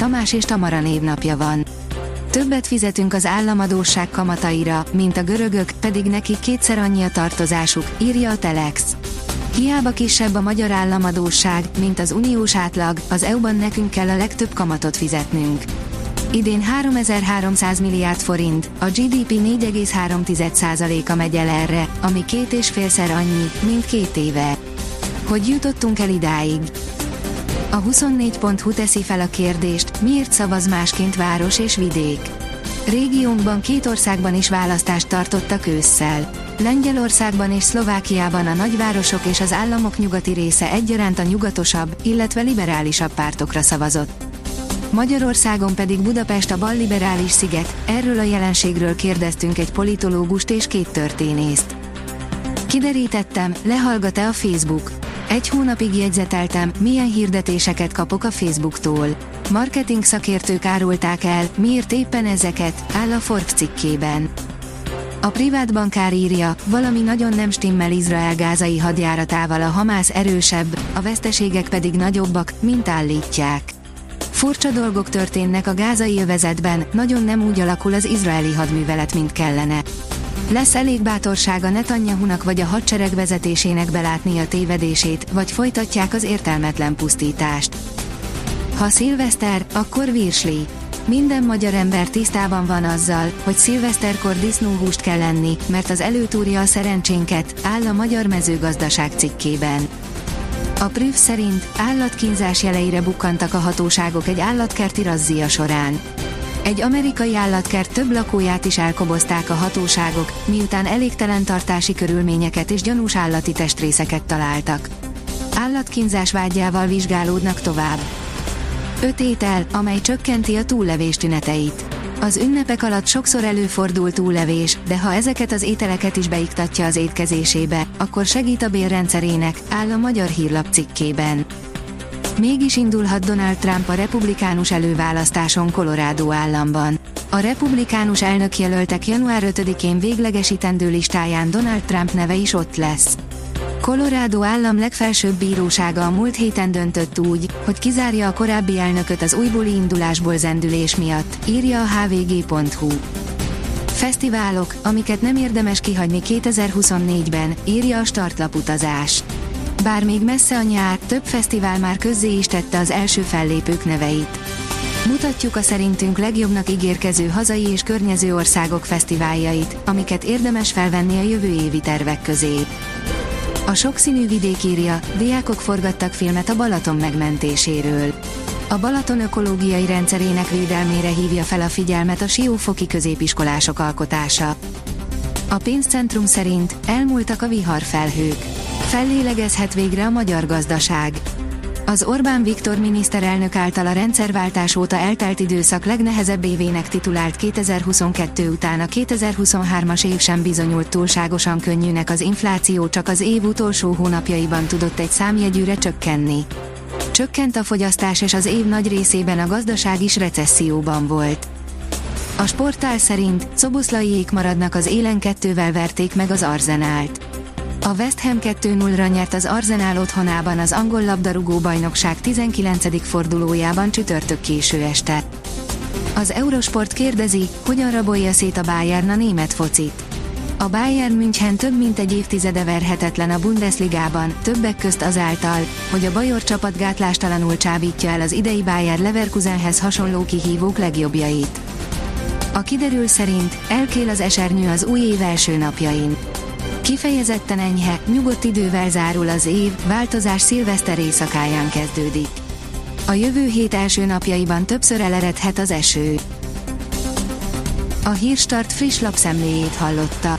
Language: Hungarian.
Tamás és Tamara névnapja van. Többet fizetünk az államadóság kamataira, mint a görögök, pedig neki kétszer annyi a tartozásuk, írja a Telex. Hiába kisebb a magyar államadóság, mint az uniós átlag, az EU-ban nekünk kell a legtöbb kamatot fizetnünk. Idén 3300 milliárd forint, a GDP 4,3%-a megy el erre, ami két és félszer annyi, mint két éve. Hogy jutottunk el idáig? A 24.hu teszi fel a kérdést, miért szavaz másként város és vidék. Régiónkban két országban is választást tartottak ősszel. Lengyelországban és Szlovákiában a nagyvárosok és az államok nyugati része egyaránt a nyugatosabb, illetve liberálisabb pártokra szavazott. Magyarországon pedig Budapest a balliberális sziget, erről a jelenségről kérdeztünk egy politológust és két történészt. Kiderítettem, lehallgat-e a Facebook. Egy hónapig jegyzeteltem, milyen hirdetéseket kapok a Facebooktól. Marketing szakértők árulták el, miért éppen ezeket, áll a Forbes cikkében. A privát bankár írja, valami nagyon nem stimmel Izrael gázai hadjáratával a Hamász erősebb, a veszteségek pedig nagyobbak, mint állítják. Furcsa dolgok történnek a gázai övezetben, nagyon nem úgy alakul az izraeli hadművelet, mint kellene. Lesz elég bátorsága Netanyahunak vagy a hadsereg vezetésének belátni a tévedését, vagy folytatják az értelmetlen pusztítást. Ha szilveszter, akkor virsli. Minden magyar ember tisztában van azzal, hogy szilveszterkor disznóhúst kell lenni, mert az előtúrja a szerencsénket, áll a Magyar Mezőgazdaság cikkében. A prüf szerint állatkínzás jeleire bukkantak a hatóságok egy állatkerti razzia során. Egy amerikai állatkert több lakóját is elkobozták a hatóságok, miután elégtelen tartási körülményeket és gyanús állati testrészeket találtak. Állatkínzás vágyával vizsgálódnak tovább. Öt étel, amely csökkenti a túllevés tüneteit. Az ünnepek alatt sokszor előfordul túllevés, de ha ezeket az ételeket is beiktatja az étkezésébe, akkor segít a bérrendszerének, áll a Magyar Hírlap cikkében. Mégis indulhat Donald Trump a republikánus előválasztáson Colorado államban. A republikánus elnökjelöltek január 5-én véglegesítendő listáján Donald Trump neve is ott lesz. Colorado állam legfelsőbb bírósága a múlt héten döntött úgy, hogy kizárja a korábbi elnököt az újbóli indulásból zendülés miatt, írja a hvg.hu. Fesztiválok, amiket nem érdemes kihagyni 2024-ben, írja a startlaputazás. Bár még messze a nyár, több fesztivál már közzé is tette az első fellépők neveit. Mutatjuk a szerintünk legjobbnak ígérkező hazai és környező országok fesztiváljait, amiket érdemes felvenni a jövő évi tervek közé. A sokszínű vidék írja, diákok forgattak filmet a Balaton megmentéséről. A Balaton ökológiai rendszerének védelmére hívja fel a figyelmet a Siófoki középiskolások alkotása. A pénzcentrum szerint elmúltak a viharfelhők. Fellélegezhet végre a magyar gazdaság. Az Orbán Viktor miniszterelnök által a rendszerváltás óta eltelt időszak legnehezebb évének titulált 2022 után a 2023-as év sem bizonyult túlságosan könnyűnek az infláció csak az év utolsó hónapjaiban tudott egy számjegyűre csökkenni. Csökkent a fogyasztás és az év nagy részében a gazdaság is recesszióban volt. A sportál szerint Szoboszlaiék maradnak az élen kettővel verték meg az Arzenált. A West Ham 2-0-ra nyert az Arsenal otthonában az angol labdarúgó bajnokság 19. fordulójában csütörtök késő este. Az Eurosport kérdezi, hogyan rabolja szét a Bayern a német focit. A Bayern München több mint egy évtizede verhetetlen a Bundesligában, többek közt azáltal, hogy a bajor csapat gátlástalanul csábítja el az idei Bayern Leverkusenhez hasonló kihívók legjobbjait. A kiderül szerint elkél az esernyő az új év első napjain. Kifejezetten enyhe, nyugodt idővel zárul az év, változás szilveszter éjszakáján kezdődik. A jövő hét első napjaiban többször eleredhet az eső. A Hírstart friss lapszemléjét hallotta.